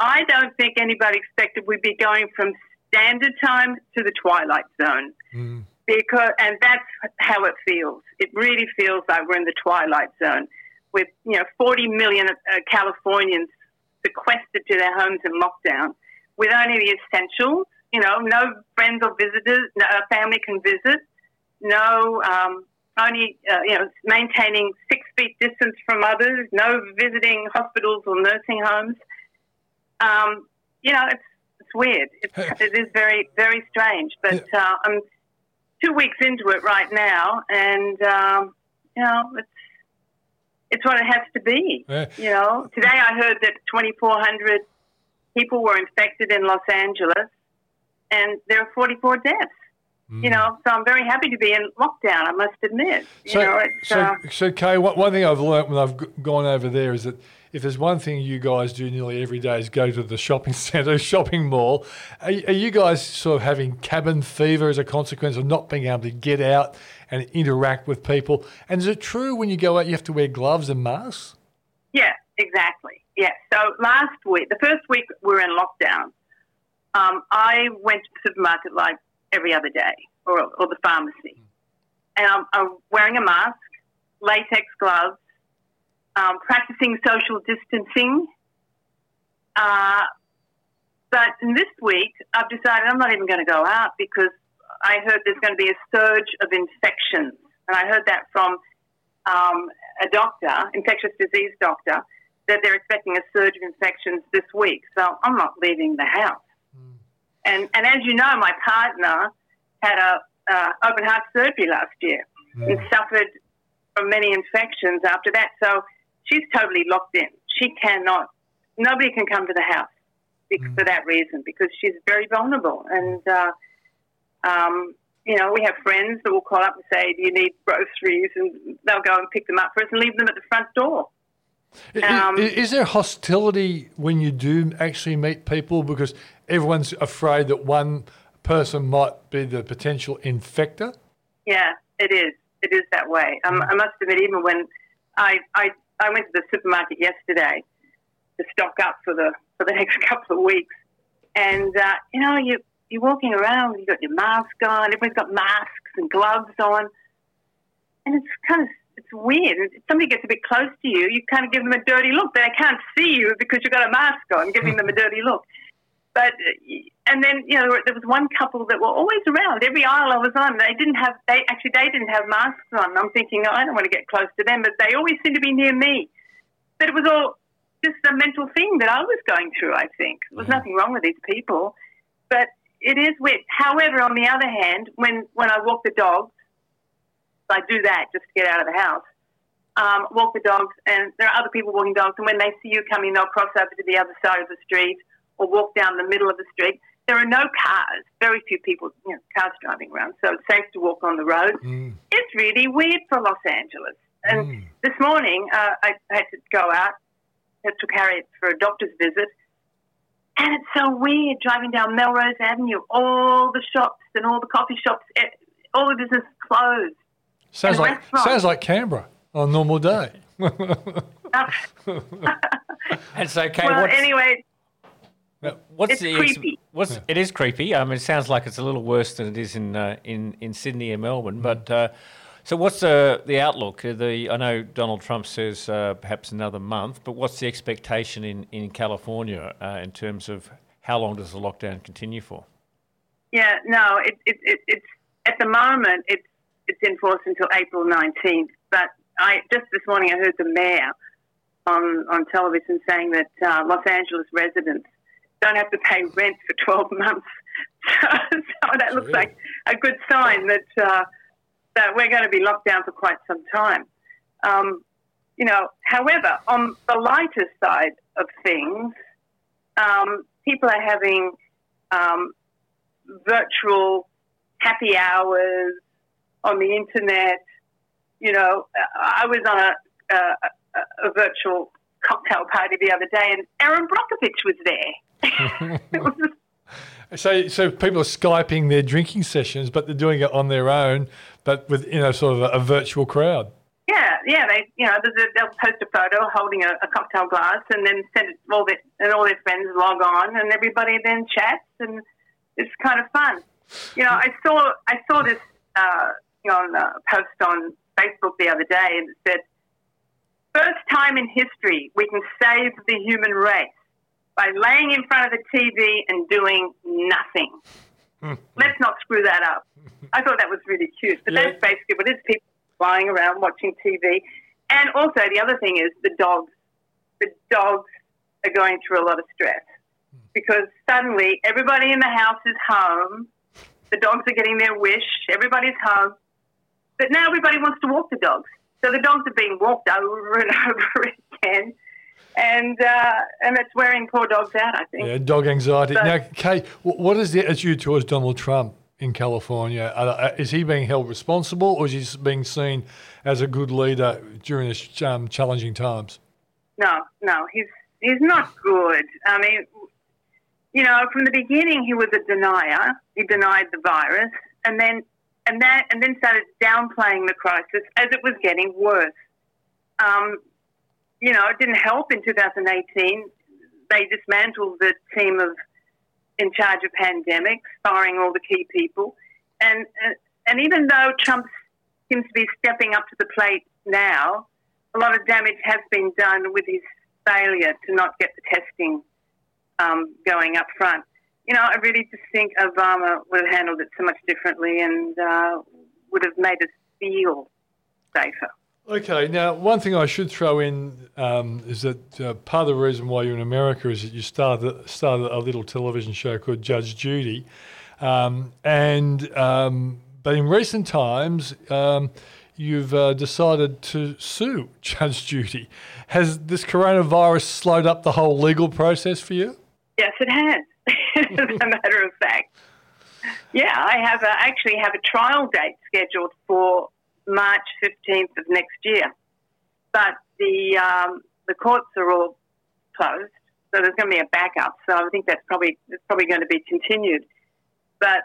I don't think anybody expected we'd be going from standard time to the twilight zone. Because, and that's how it feels. It really feels like we're in the twilight zone, with you know 40 million uh, Californians sequestered to their homes in lockdown, with only the essentials. You know, no friends or visitors, no family can visit, no um, only uh, you know maintaining six feet distance from others, no visiting hospitals or nursing homes. Um, you know, it's it's weird. It's, it is very very strange. But uh, I'm two weeks into it right now, and um, you know, it's it's what it has to be. Yeah. You know, today I heard that 2,400 people were infected in Los Angeles, and there are 44 deaths. You know, so I'm very happy to be in lockdown. I must admit. You So, know, it's, so, uh, so Kaye, one, one thing I've learnt when I've g- gone over there is that if there's one thing you guys do nearly every day is go to the shopping centre, shopping mall. Are, are you guys sort of having cabin fever as a consequence of not being able to get out and interact with people? And is it true when you go out you have to wear gloves and masks? Yeah, exactly. Yeah. So last week, the first week we were in lockdown, um, I went to the supermarket like every other day, or, or the pharmacy, and I'm, I'm wearing a mask, latex gloves, um, practicing social distancing. Uh, but this week, I've decided I'm not even going to go out because I heard there's going to be a surge of infections, and I heard that from um, a doctor, infectious disease doctor, that they're expecting a surge of infections this week. So I'm not leaving the house. And and as you know, my partner had a uh, open heart surgery last year and suffered from many infections after that. So she's totally locked in. She cannot. Nobody can come to the house be- for that reason because she's very vulnerable. And uh, um, you know, we have friends that will call up and say, "Do you need groceries?" And they'll go and pick them up for us and leave them at the front door. Um, is there hostility when you do actually meet people because everyone's afraid that one person might be the potential infector? Yeah, it is. It is that way. Um, I must admit, even when I, I I went to the supermarket yesterday to stock up for the for the next couple of weeks, and uh, you know, you you're walking around, you've got your mask on, everyone's got masks and gloves on, and it's kind of it's weird. If somebody gets a bit close to you, you kind of give them a dirty look. They can't see you because you've got a mask on, giving them a dirty look. But and then you know there was one couple that were always around every aisle I was on. They didn't have they actually they didn't have masks on. I'm thinking oh, I don't want to get close to them, but they always seem to be near me. But it was all just a mental thing that I was going through. I think there was mm-hmm. nothing wrong with these people, but it is weird. However, on the other hand, when when I walk the dogs, I do that just to get out of the house. Um, walk the dogs, and there are other people walking dogs, and when they see you coming, they'll cross over to the other side of the street or walk down the middle of the street. There are no cars, very few people, you know, cars driving around, so it's safe to walk on the road. Mm. It's really weird for Los Angeles. And Mm. this morning, uh, I had to go out. Took Harriet for a doctor's visit. And it's so weird driving down Melrose Avenue. All the shops and all the coffee shops, eh, all the business closed. Sounds like sounds like Canberra on a normal day. It's okay. well, what's, anyway, what's it's the creepy. What's it is creepy. I mean, it sounds like it's a little worse than it is in uh, in in Sydney and Melbourne. But uh, so, what's the the outlook? Uh, The I know Donald Trump says uh, perhaps another month, but what's the expectation in in California uh, in terms of how long does the lockdown continue for? yeah, no, it, it, it, it's at the moment it's it's in force until April nineteenth. But I just this morning I heard the mayor on on television saying that uh, Los Angeles residents don't have to pay rent for twelve months. So, so that looks like a good sign that uh, that we're going to be locked down for quite some time. Um, you know, however, on the lighter side of things, um, people are having um, virtual happy hours on the internet. You know, I was on a, a, a- virtual cocktail party the other day, and Erin Brockovich was there. was So, so people are skyping their drinking sessions, but they're doing it on their own, but with you know sort of a, a virtual crowd. Yeah, yeah. They, you know, they'll post a photo holding a, a cocktail glass, and then send it all their and all their friends log on, and everybody then chats, and it's kind of fun. You know, I saw I saw this uh, you know, on a post on Facebook the other day, and it said, first time in history we can save the human race by laying in front of the TV and doing nothing. Let's not screw that up. I thought that was really cute. But that's basically what it is people flying around watching TV. And also, the other thing is the dogs. The dogs are going through a lot of stress because suddenly everybody in the house is home. The dogs are getting their wish. Everybody's home. But now everybody wants to walk the dogs. So the dogs are being walked over and over again. And, uh, and it's wearing poor dogs out, I think. Yeah, dog anxiety. But- now, Kate, wh- what is the attitude towards Donald Trump in California? Is he being held responsible, or is he being seen as a good leader during this um, challenging times? No, no, he's he's not good. I mean, you know, from the beginning he was a denier. He denied the virus, and then and that and then started downplaying the crisis as it was getting worse. Um, you know, it didn't help in 2018. They dismantled the team of in charge of pandemics, firing all the key people, and and, and even though Trump seems to be stepping up to the plate now, a lot of damage has been done with his failure to not get the testing um, going up front. You know, I really just think Obama would have handled it so much differently and uh, would have made us feel safer. Okay, now one thing I should throw in um, is that uh, part of the reason why you're in America is that you started started a little television show called Judge Judy, um, and um, but in recent times um, you've uh, decided to sue Judge Judy. Has this coronavirus slowed up the whole legal process for you? Yes, it has. As a matter of fact, yeah, I have actually have a trial date scheduled for March fifteenth of next year, but the um, the courts are all closed, so there's going to be a backup. So I think that's probably it's probably going to be continued. But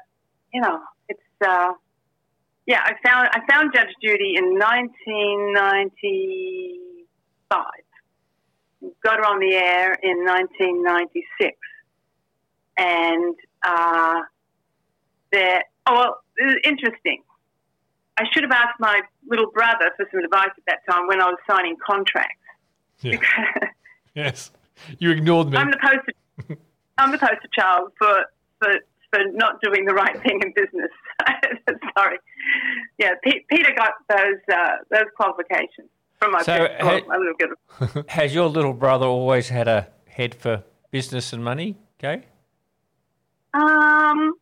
you know, it's uh, yeah. I found I found Judge Judy in 1995. Got her on the air in 1996, and uh, there. Oh, well, interesting. I should have asked my little brother for some advice at that time when I was signing contracts. Yeah. yes. You ignored me. I'm the poster. I'm the poster child for for for not doing the right thing in business. Sorry. Yeah, P- Peter got those uh, those qualifications from my, So, best- well, ha- my little good. Has your little brother always had a head for business and money? Okay. Um,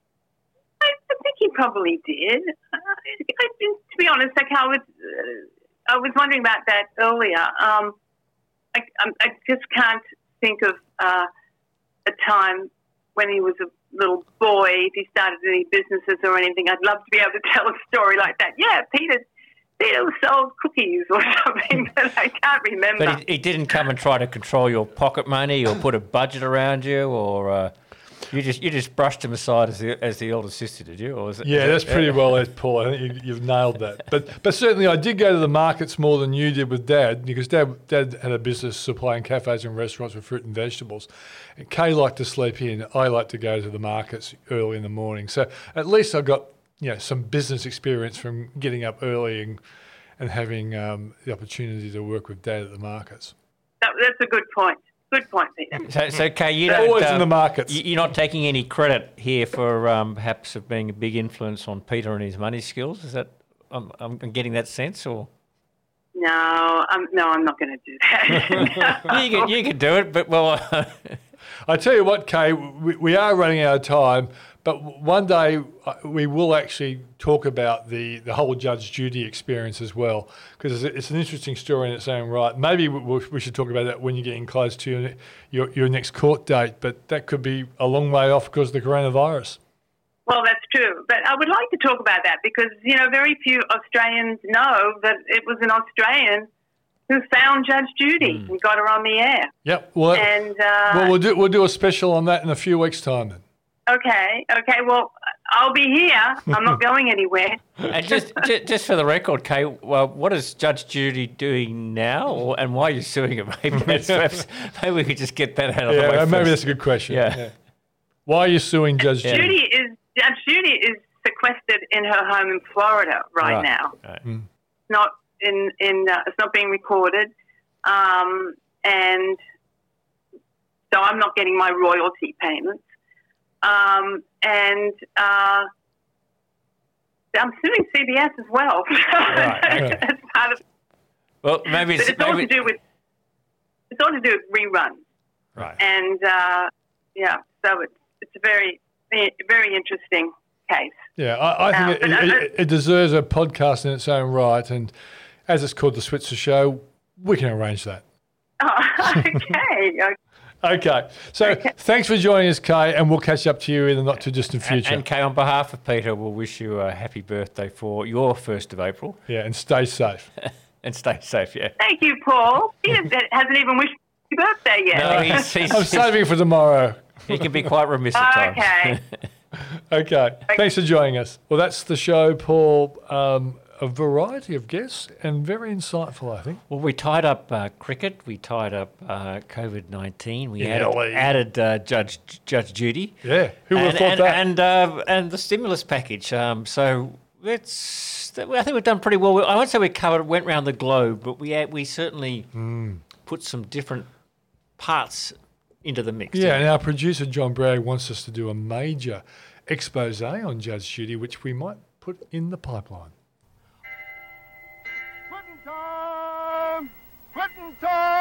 I, think he probably did. Uh, I, think, to be honest, like I was, uh, I was wondering about that earlier. Um, I, I'm- I just can't think of uh, a time when he was a little boy, if he started any businesses or anything. I'd love to be able to tell a story like that. Yeah, Peter, Peter sold cookies or something, but I can't remember. But he, he didn't come and try to control your pocket money or put a budget around you, or uh, you just you just brushed him aside as the as the older sister, did you? Or was it, Yeah, that's it- pretty well it, Paul. I think you, you've nailed that. But but certainly, I did go to the markets more than you did with Dad because Dad Dad had a business supplying cafes and restaurants with fruit and vegetables. And Kaye liked to sleep in. I like to go to the markets early in the morning. So at least I got you know some business experience from getting up early and and having um, the opportunity to work with Dad at the markets. that, that's a good point. Good point, Peter. So, so Kaye, you don't, Always in um, the markets. you- You're not taking any credit here for um, perhaps of being a big influence on Peter and his money skills. Is that I'm, I'm getting that sense, or No, I'm, no, I'm not going to do that. you can you can do it, but well, I tell you what, Kaye, we, we are running out of time, but one day uh, we will actually talk about the, the whole Judge Judy experience as well, because it's, it's an interesting story in its own right. Maybe we, should talk about that when you're getting close to your, your, your next court date, but that could be a long way off because of the coronavirus. well, that's true. But I would like to talk about that because, you know, very few Australians know that it was an Australian who found Judge Judy Hmm. and got her on the air. Yep. Well, And, uh, well, we'll do we'll do a special on that in a few weeks' time. Then. Okay, okay, well, I'll be here. I'm not going anywhere. and just, just just for the record, Kaye, well, what is Judge Judy doing now, and why are you suing her? Maybe that's perhaps, maybe we could just get that out of the way. Yeah, maybe first. that's a good question. Yeah. Why are you suing Judge Yeah. Judy? Judy is Judge Judy is sequestered in her home in Florida right, Right, now. right. Not in in uh, it's not being recorded, um, and so I'm not getting my royalty payments. Um, and uh, I'm suing CBS as well. Right, That's part of, Well, maybe but it's, it's all to do with it's all to do with reruns. Right. And uh, yeah, so it's it's a very very interesting case. Yeah, I, I think Uh, it, it, it deserves a podcast in its own right. And as it's called the Switzer Show, we can arrange that. Oh, okay. Okay. So thanks for joining us, Kaye, and we'll catch up to you in the not too distant future. and Kaye, on behalf of Peter, we'll wish you a happy birthday for your first of April, yeah, and stay safe. and stay safe. Yeah. Thank you, Paul. He hasn't hasn't even wished me happy birthday yet. No, he's, he's, I'm saving for tomorrow. he can be quite remiss at times. Okay. Okay. Thanks for joining us. Well, that's the show, Paul. Um, a variety of guests and very insightful, I think. Well, we tied up uh, cricket. We tied up uh, COVID nineteen. We Yeah, added, added uh, Judge Judge Judy. Yeah. Who would have thought and, that? And uh, and the stimulus package. Um, so it's I think we've done pretty well. I won't say we covered went around the globe, but we we certainly Hmm. put some different parts into the mix. Yeah, and our producer John Bragg wants us to do a major expose on Judge Judy, which we might put in the pipeline. Quitting time!